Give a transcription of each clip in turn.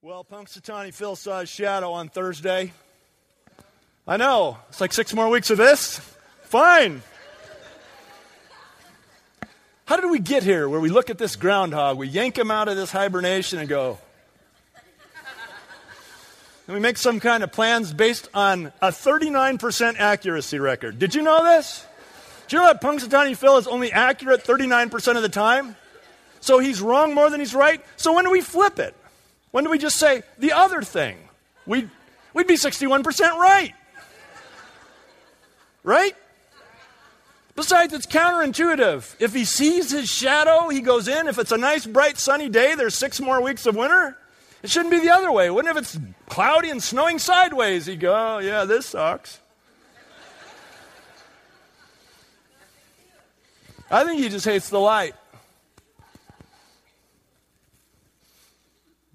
Well, Punxsutawney Phil saw his uh, shadow on Thursday. I know. It's like six more weeks of this. Fine. How did we get here where we look at this groundhog, we yank him out of this hibernation and go, and we make some kind of plans based on a 39% accuracy record. Did you know this? Do you know that Punxsutawney Phil is only accurate 39% of the time? So he's wrong more than he's right? So when do we flip it? When do we just say the other thing? We'd, we'd be 61% right. Right? Besides, it's counterintuitive. If he sees his shadow, he goes in. If it's a nice, bright, sunny day, there's six more weeks of winter. It shouldn't be the other way. Wouldn't if it's cloudy and snowing sideways, he'd go, oh, yeah, this sucks. I think he just hates the light.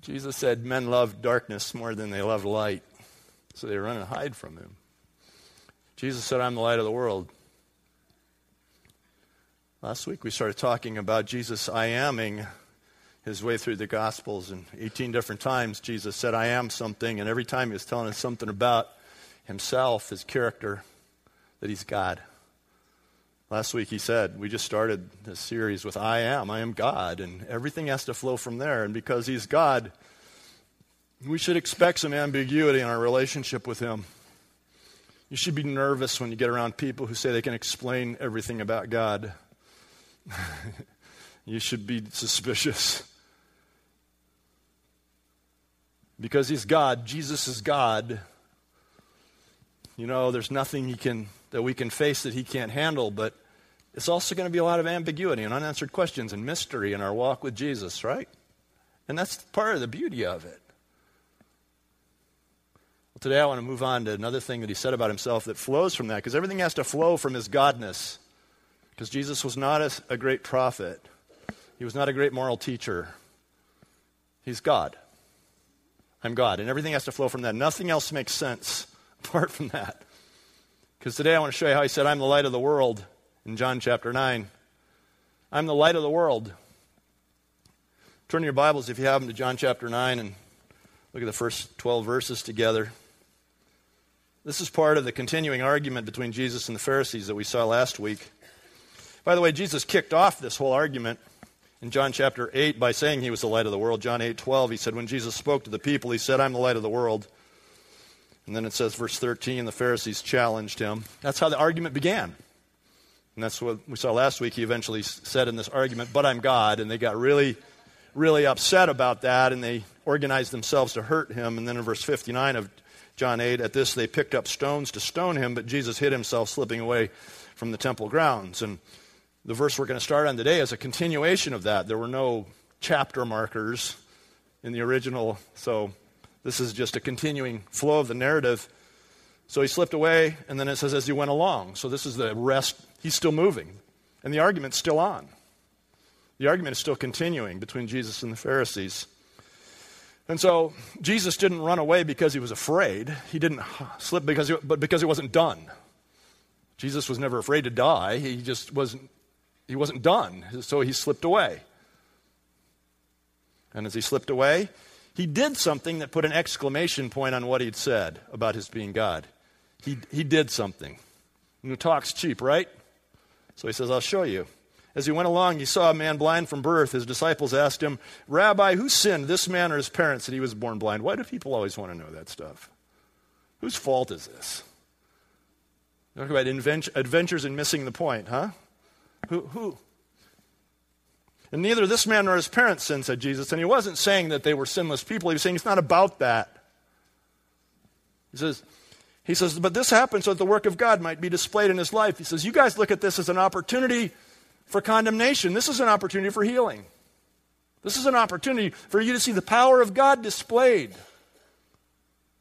Jesus said men love darkness more than they love light, so they run and hide from him. Jesus said, I'm the light of the world. Last week we started talking about Jesus I aming his way through the Gospels, and 18 different times Jesus said, I am something, and every time he was telling us something about himself, his character, that he's God. Last week he said, we just started this series with I am, I am God, and everything has to flow from there. And because he's God, we should expect some ambiguity in our relationship with him. You should be nervous when you get around people who say they can explain everything about God. you should be suspicious. Because he's God, Jesus is God. You know, there's nothing he can that we can face that he can't handle, but it's also going to be a lot of ambiguity and unanswered questions and mystery in our walk with Jesus, right? And that's part of the beauty of it. Well, today I want to move on to another thing that he said about himself that flows from that, because everything has to flow from his godness. Because Jesus was not a, a great prophet, he was not a great moral teacher. He's God. I'm God. And everything has to flow from that. Nothing else makes sense apart from that. Because today I want to show you how he said, I'm the light of the world in John chapter 9. I'm the light of the world. Turn your Bibles, if you have them, to John chapter 9 and look at the first 12 verses together. This is part of the continuing argument between Jesus and the Pharisees that we saw last week. By the way, Jesus kicked off this whole argument in John chapter 8 by saying he was the light of the world. John 8 12, he said, When Jesus spoke to the people, he said, I'm the light of the world. And then it says, verse 13, the Pharisees challenged him. That's how the argument began. And that's what we saw last week. He eventually said in this argument, But I'm God. And they got really, really upset about that, and they organized themselves to hurt him. And then in verse 59 of John 8, at this they picked up stones to stone him, but Jesus hid himself, slipping away from the temple grounds. And the verse we're going to start on today is a continuation of that. There were no chapter markers in the original, so this is just a continuing flow of the narrative. So he slipped away, and then it says as he went along. So this is the rest He's still moving, and the argument's still on. The argument is still continuing between Jesus and the Pharisees. And so Jesus didn't run away because he was afraid. He didn't slip because he, but because he wasn't done. Jesus was never afraid to die. He just wasn't he wasn't done. So he slipped away. And as he slipped away, he did something that put an exclamation point on what he'd said about his being God. He, he did something. And talk's cheap, right? So he says, I'll show you. As he went along, he saw a man blind from birth. His disciples asked him, Rabbi, who sinned, this man or his parents, that he was born blind? Why do people always want to know that stuff? Whose fault is this? Talk about adventures in missing the point, huh? Who, who? And neither this man nor his parents sinned, said Jesus. And he wasn't saying that they were sinless people. He was saying it's not about that. He says, he says, but this happened so that the work of God might be displayed in his life. He says, you guys look at this as an opportunity for condemnation. This is an opportunity for healing. This is an opportunity for you to see the power of God displayed.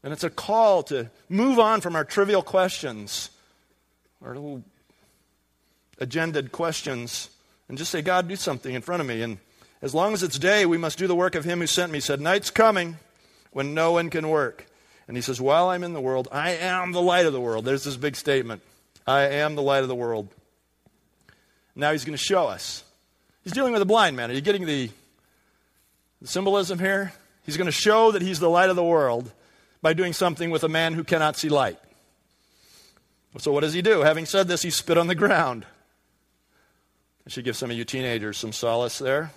And it's a call to move on from our trivial questions, our little agendaed questions, and just say, God, do something in front of me. And as long as it's day, we must do the work of him who sent me. He said, Night's coming when no one can work. And he says, While I'm in the world, I am the light of the world. There's this big statement I am the light of the world. Now he's going to show us. He's dealing with a blind man. Are you getting the, the symbolism here? He's going to show that he's the light of the world by doing something with a man who cannot see light. So, what does he do? Having said this, he spit on the ground. I should give some of you teenagers some solace there.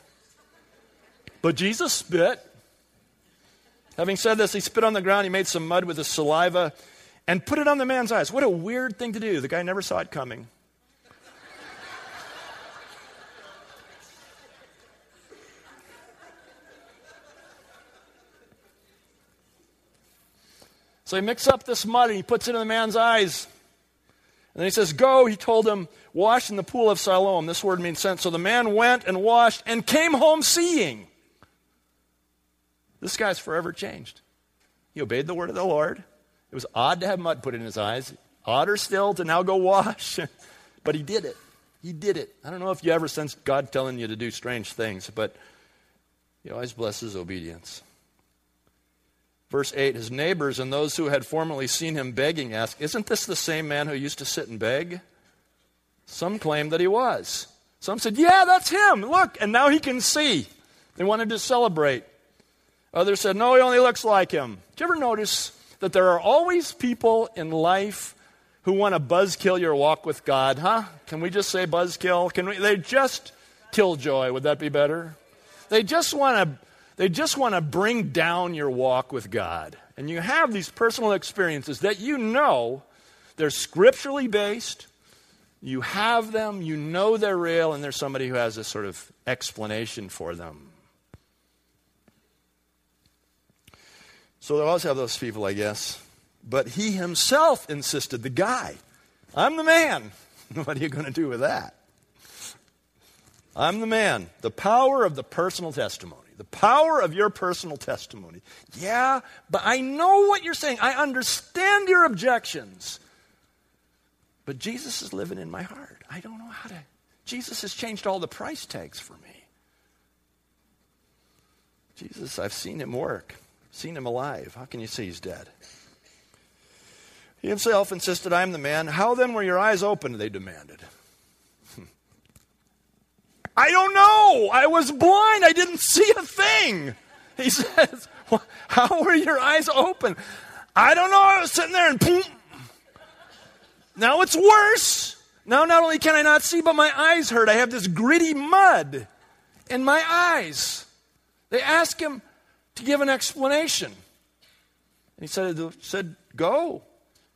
But Jesus spit. Having said this, he spit on the ground, he made some mud with his saliva, and put it on the man's eyes. What a weird thing to do. The guy never saw it coming. So he mixes up this mud and he puts it in the man's eyes. And then he says, Go, he told him, wash in the pool of Siloam. This word means sent. So the man went and washed and came home seeing. This guy's forever changed. He obeyed the word of the Lord. It was odd to have mud put in his eyes, odder still to now go wash. but he did it. He did it. I don't know if you ever sensed God telling you to do strange things, but he always blesses obedience. Verse 8 His neighbors and those who had formerly seen him begging asked, Isn't this the same man who used to sit and beg? Some claimed that he was. Some said, Yeah, that's him. Look, and now he can see. They wanted to celebrate. Others said, No, he only looks like him. Do you ever notice that there are always people in life who want to buzzkill your walk with God, huh? Can we just say buzzkill? Can we? They just killjoy. Would that be better? They just want to they just want to bring down your walk with God. And you have these personal experiences that you know they're scripturally based. You have them, you know they're real, and there's somebody who has a sort of explanation for them. So they always have those people, I guess. But he himself insisted, the guy, I'm the man. what are you going to do with that? I'm the man. The power of the personal testimony. The power of your personal testimony. Yeah, but I know what you're saying. I understand your objections. But Jesus is living in my heart. I don't know how to. Jesus has changed all the price tags for me. Jesus, I've seen him work, seen him alive. How can you say he's dead? He himself insisted, I am the man. How then were your eyes opened? They demanded. I don't know. I was blind. I didn't see a thing. He says, How were your eyes open? I don't know. I was sitting there and boom. Now it's worse. Now not only can I not see, but my eyes hurt. I have this gritty mud in my eyes. They ask him to give an explanation. And he said, said, Go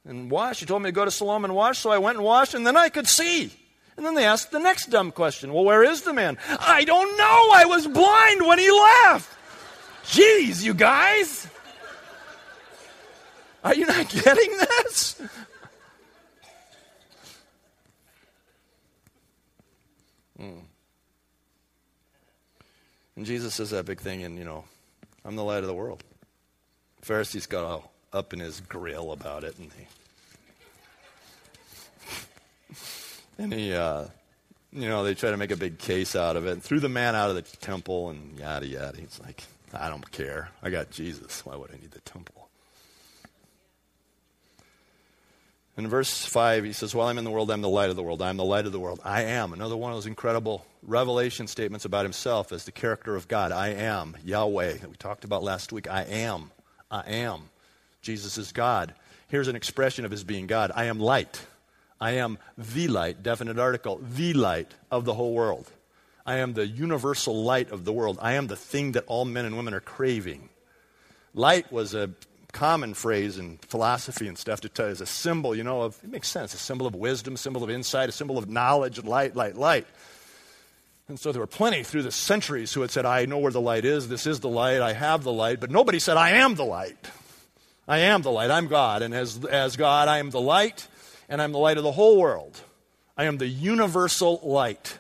and wash. He told me to go to Siloam and wash, so I went and washed, and then I could see. And then they asked the next dumb question Well, where is the man? I don't know. I was blind when he left. Jeez, you guys. Are you not getting this? Mm. And Jesus says that big thing, and you know, I'm the light of the world. Pharisees got all up in his grill about it, and he And he, uh, you know, they try to make a big case out of it and threw the man out of the temple and yada yada. He's like, I don't care. I got Jesus. Why would I need the temple? In verse 5, he says, While I'm in the world, I'm the light of the world. I'm the light of the world. I am. Another one of those incredible revelation statements about himself as the character of God. I am Yahweh that we talked about last week. I am. I am. Jesus is God. Here's an expression of his being God I am light. I am the light, definite article, the light of the whole world. I am the universal light of the world. I am the thing that all men and women are craving. Light was a common phrase in philosophy and stuff to tell as a symbol, you know, of it makes sense, a symbol of wisdom, a symbol of insight, a symbol of knowledge, light, light, light. And so there were plenty through the centuries who had said, I know where the light is, this is the light, I have the light, but nobody said, I am the light. I am the light, I'm God, and as, as God, I am the light, and I'm the light of the whole world. I am the universal light.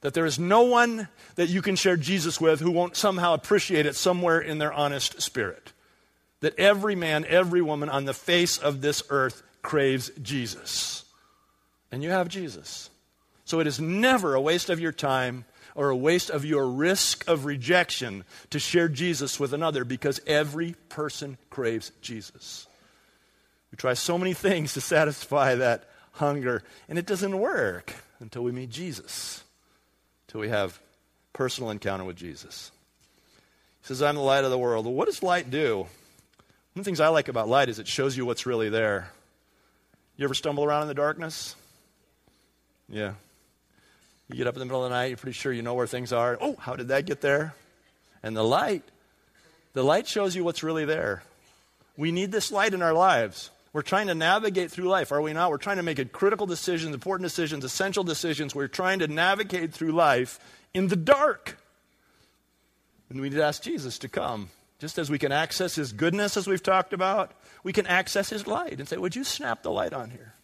That there is no one that you can share Jesus with who won't somehow appreciate it somewhere in their honest spirit. That every man, every woman on the face of this earth craves Jesus. And you have Jesus. So it is never a waste of your time or a waste of your risk of rejection to share Jesus with another because every person craves Jesus. We try so many things to satisfy that hunger, and it doesn't work until we meet Jesus, until we have personal encounter with Jesus. He says, I'm the light of the world. Well, what does light do? One of the things I like about light is it shows you what's really there. You ever stumble around in the darkness? Yeah. You get up in the middle of the night, you're pretty sure you know where things are. Oh, how did that get there? And the light, the light shows you what's really there. We need this light in our lives. We're trying to navigate through life, are we not? We're trying to make critical decisions, important decisions, essential decisions. We're trying to navigate through life in the dark. And we need to ask Jesus to come. Just as we can access his goodness, as we've talked about, we can access his light and say, Would you snap the light on here?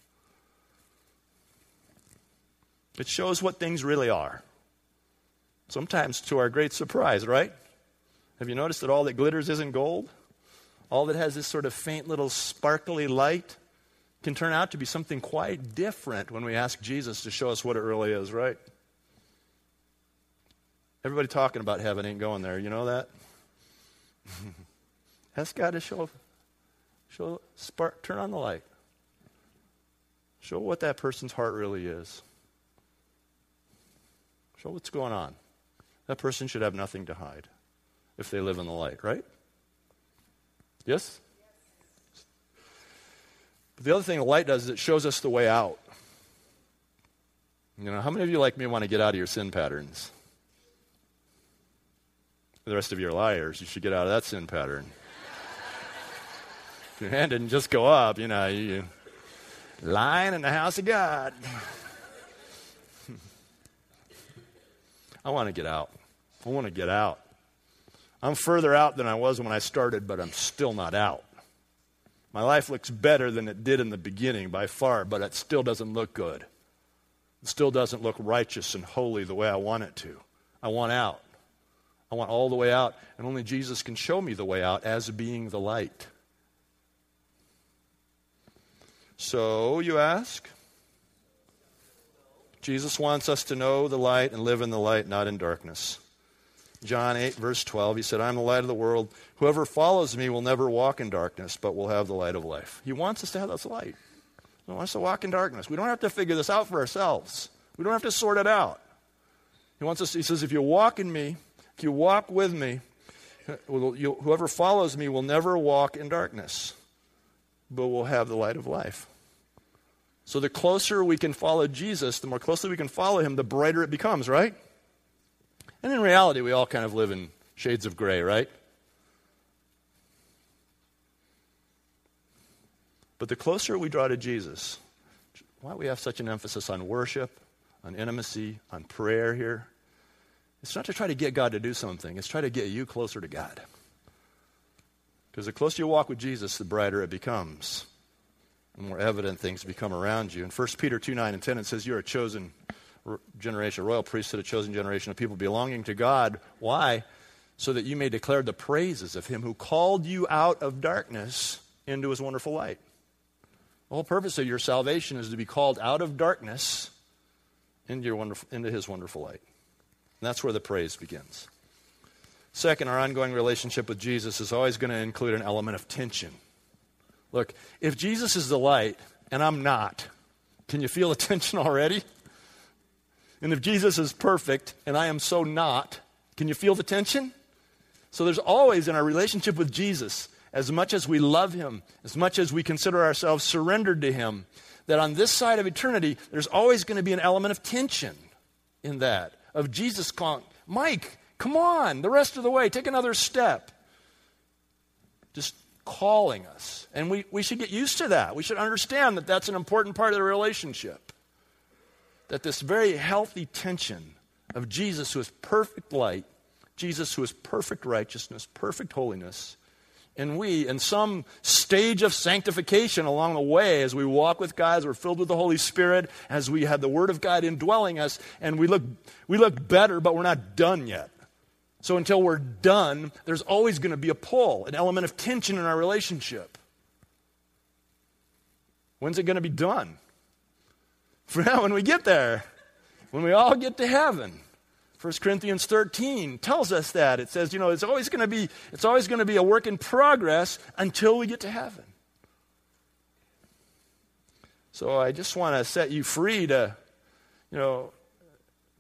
It shows what things really are. Sometimes to our great surprise, right? Have you noticed that all that glitters isn't gold? All that has this sort of faint little sparkly light can turn out to be something quite different when we ask Jesus to show us what it really is, right? Everybody talking about heaven ain't going there. You know that? Ask God to show, show, spark, turn on the light. Show what that person's heart really is. Show what's going on. That person should have nothing to hide if they live in the light, right? Yes? But the other thing the light does is it shows us the way out. You know, how many of you, like me, want to get out of your sin patterns? The rest of you are liars. You should get out of that sin pattern. your hand didn't just go up, you know, you lying in the house of God. I want to get out. I want to get out. I'm further out than I was when I started, but I'm still not out. My life looks better than it did in the beginning by far, but it still doesn't look good. It still doesn't look righteous and holy the way I want it to. I want out. I want all the way out, and only Jesus can show me the way out as being the light. So, you ask? Jesus wants us to know the light and live in the light, not in darkness. John 8, verse 12, he said, I'm the light of the world. Whoever follows me will never walk in darkness, but will have the light of life. He wants us to have this light. He wants us to walk in darkness. We don't have to figure this out for ourselves. We don't have to sort it out. He wants us, he says, if you walk in me, you walk with me, whoever follows me will never walk in darkness, but will have the light of life. So the closer we can follow Jesus, the more closely we can follow him, the brighter it becomes, right? And in reality, we all kind of live in shades of gray, right? But the closer we draw to Jesus, why do we have such an emphasis on worship, on intimacy, on prayer here, it's not to try to get God to do something, it's try to get you closer to God. Because the closer you walk with Jesus, the brighter it becomes the more evident things become around you. In 1 Peter 2 9 and 10, it says, You're a chosen generation, a royal priesthood, a chosen generation of people belonging to God. Why? So that you may declare the praises of him who called you out of darkness into his wonderful light. The whole purpose of your salvation is to be called out of darkness into, your wonderful, into his wonderful light. And that's where the praise begins. Second, our ongoing relationship with Jesus is always going to include an element of tension. Look, if Jesus is the light and I'm not, can you feel the tension already? And if Jesus is perfect and I am so not, can you feel the tension? So there's always in our relationship with Jesus, as much as we love him, as much as we consider ourselves surrendered to him, that on this side of eternity, there's always going to be an element of tension in that. Of Jesus calling, Mike, come on, the rest of the way, take another step. Just calling us. And we, we should get used to that. We should understand that that's an important part of the relationship. That this very healthy tension of Jesus, who is perfect light, Jesus, who is perfect righteousness, perfect holiness, and we, in some stage of sanctification along the way, as we walk with God, as we're filled with the Holy Spirit, as we have the Word of God indwelling us, and we look, we look better, but we're not done yet. So until we're done, there's always going to be a pull, an element of tension in our relationship. When's it going to be done? For now, when we get there, when we all get to heaven. 1 Corinthians 13 tells us that. It says, you know, it's always going to be it's always going to be a work in progress until we get to heaven. So I just want to set you free to, you know,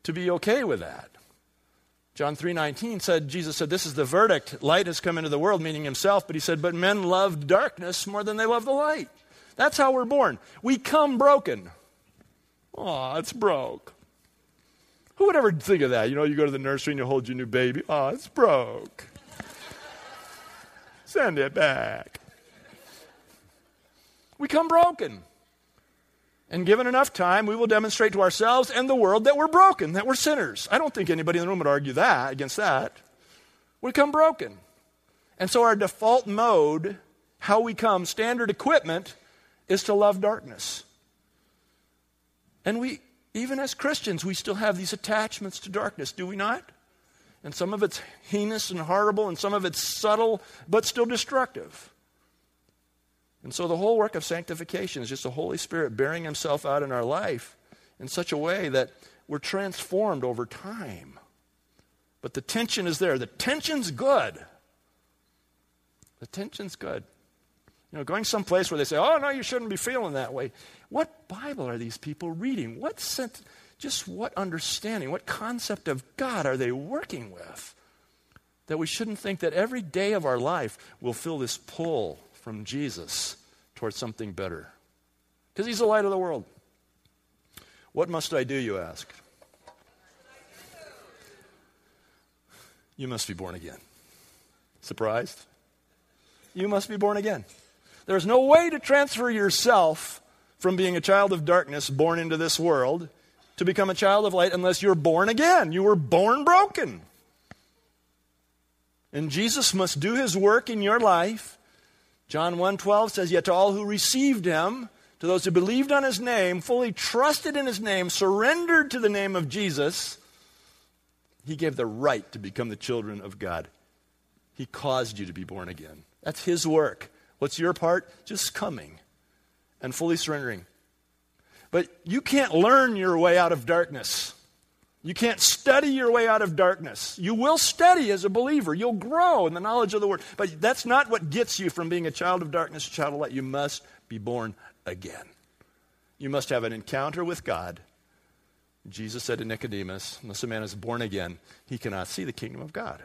to be okay with that. John 3:19 said Jesus said this is the verdict light has come into the world meaning himself but he said but men loved darkness more than they love the light. That's how we're born. We come broken. Oh, it's broke. Who would ever think of that? You know, you go to the nursery and you hold your new baby. Oh, it's broke. Send it back. We come broken. And given enough time, we will demonstrate to ourselves and the world that we're broken, that we're sinners. I don't think anybody in the room would argue that against that. We come broken. And so our default mode, how we come, standard equipment, is to love darkness. And we, even as Christians, we still have these attachments to darkness, do we not? And some of it's heinous and horrible, and some of it's subtle, but still destructive. And so the whole work of sanctification is just the Holy Spirit bearing Himself out in our life in such a way that we're transformed over time. But the tension is there. The tension's good. The tension's good. You know, going someplace where they say, oh, no, you shouldn't be feeling that way. What Bible are these people reading? What just what understanding, what concept of God are they working with? That we shouldn't think that every day of our life will feel this pull from Jesus towards something better. Because he's the light of the world. What must I do, you ask? You must be born again. Surprised? You must be born again. There's no way to transfer yourself from being a child of darkness born into this world to become a child of light unless you're born again. You were born broken. And Jesus must do his work in your life John 1:12 says, "Yet to all who received him, to those who believed on his name, fully trusted in his name, surrendered to the name of Jesus, he gave the right to become the children of God. He caused you to be born again. That's his work. What's your part? Just coming and fully surrendering. But you can't learn your way out of darkness. You can't study your way out of darkness. You will study as a believer. You'll grow in the knowledge of the Word. But that's not what gets you from being a child of darkness, a child of light. You must be born again. You must have an encounter with God. Jesus said to Nicodemus, unless a man is born again, he cannot see the kingdom of God.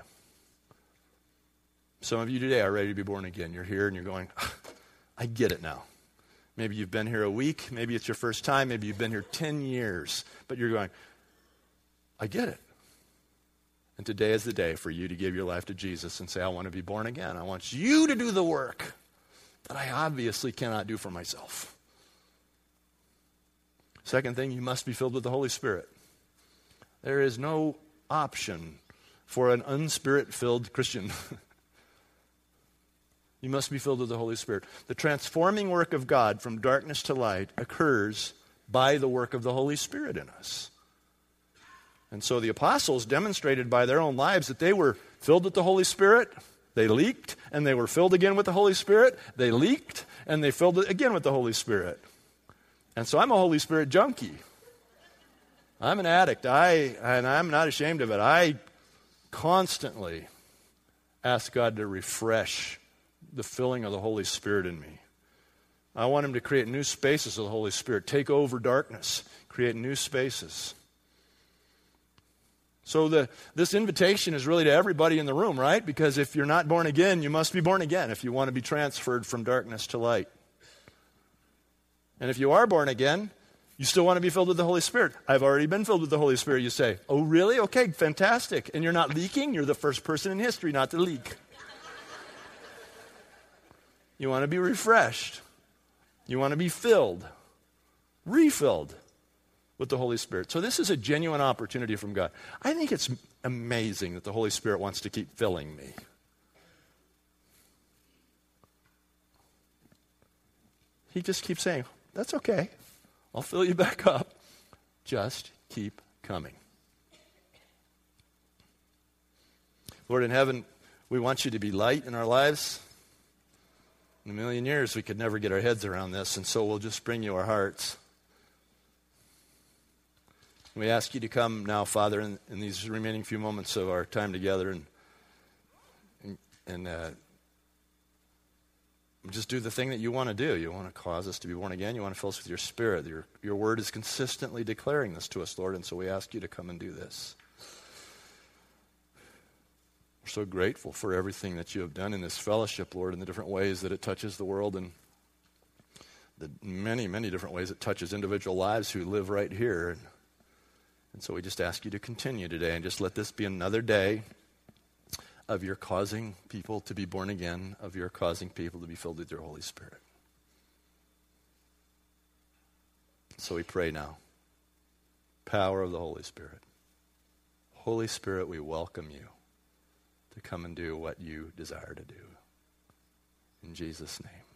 Some of you today are ready to be born again. You're here and you're going, I get it now. Maybe you've been here a week. Maybe it's your first time. Maybe you've been here 10 years. But you're going, I get it. And today is the day for you to give your life to Jesus and say, I want to be born again. I want you to do the work that I obviously cannot do for myself. Second thing, you must be filled with the Holy Spirit. There is no option for an unspirit filled Christian. you must be filled with the Holy Spirit. The transforming work of God from darkness to light occurs by the work of the Holy Spirit in us. And so the apostles demonstrated by their own lives that they were filled with the Holy Spirit. They leaked and they were filled again with the Holy Spirit. They leaked and they filled again with the Holy Spirit. And so I'm a Holy Spirit junkie. I'm an addict. I and I'm not ashamed of it. I constantly ask God to refresh the filling of the Holy Spirit in me. I want him to create new spaces of the Holy Spirit, take over darkness, create new spaces. So the, this invitation is really to everybody in the room, right? Because if you're not born again, you must be born again if you want to be transferred from darkness to light. And if you are born again, you still want to be filled with the Holy Spirit. I've already been filled with the Holy Spirit, you say. Oh, really? Okay, fantastic. And you're not leaking? You're the first person in history not to leak. You want to be refreshed. You want to be filled, refilled with the Holy Spirit. So, this is a genuine opportunity from God. I think it's amazing that the Holy Spirit wants to keep filling me. He just keeps saying, That's okay. I'll fill you back up. Just keep coming. Lord in heaven, we want you to be light in our lives. In a million years, we could never get our heads around this, and so we'll just bring you our hearts. We ask you to come now, Father, in, in these remaining few moments of our time together and, and, and uh, just do the thing that you want to do. You want to cause us to be born again. You want to fill us with your spirit. Your, your word is consistently declaring this to us, Lord, and so we ask you to come and do this. So grateful for everything that you have done in this fellowship, Lord, in the different ways that it touches the world and the many, many different ways it touches individual lives who live right here. And, and so we just ask you to continue today and just let this be another day of your causing people to be born again, of your causing people to be filled with your Holy Spirit. So we pray now. Power of the Holy Spirit. Holy Spirit, we welcome you to come and do what you desire to do. In Jesus' name.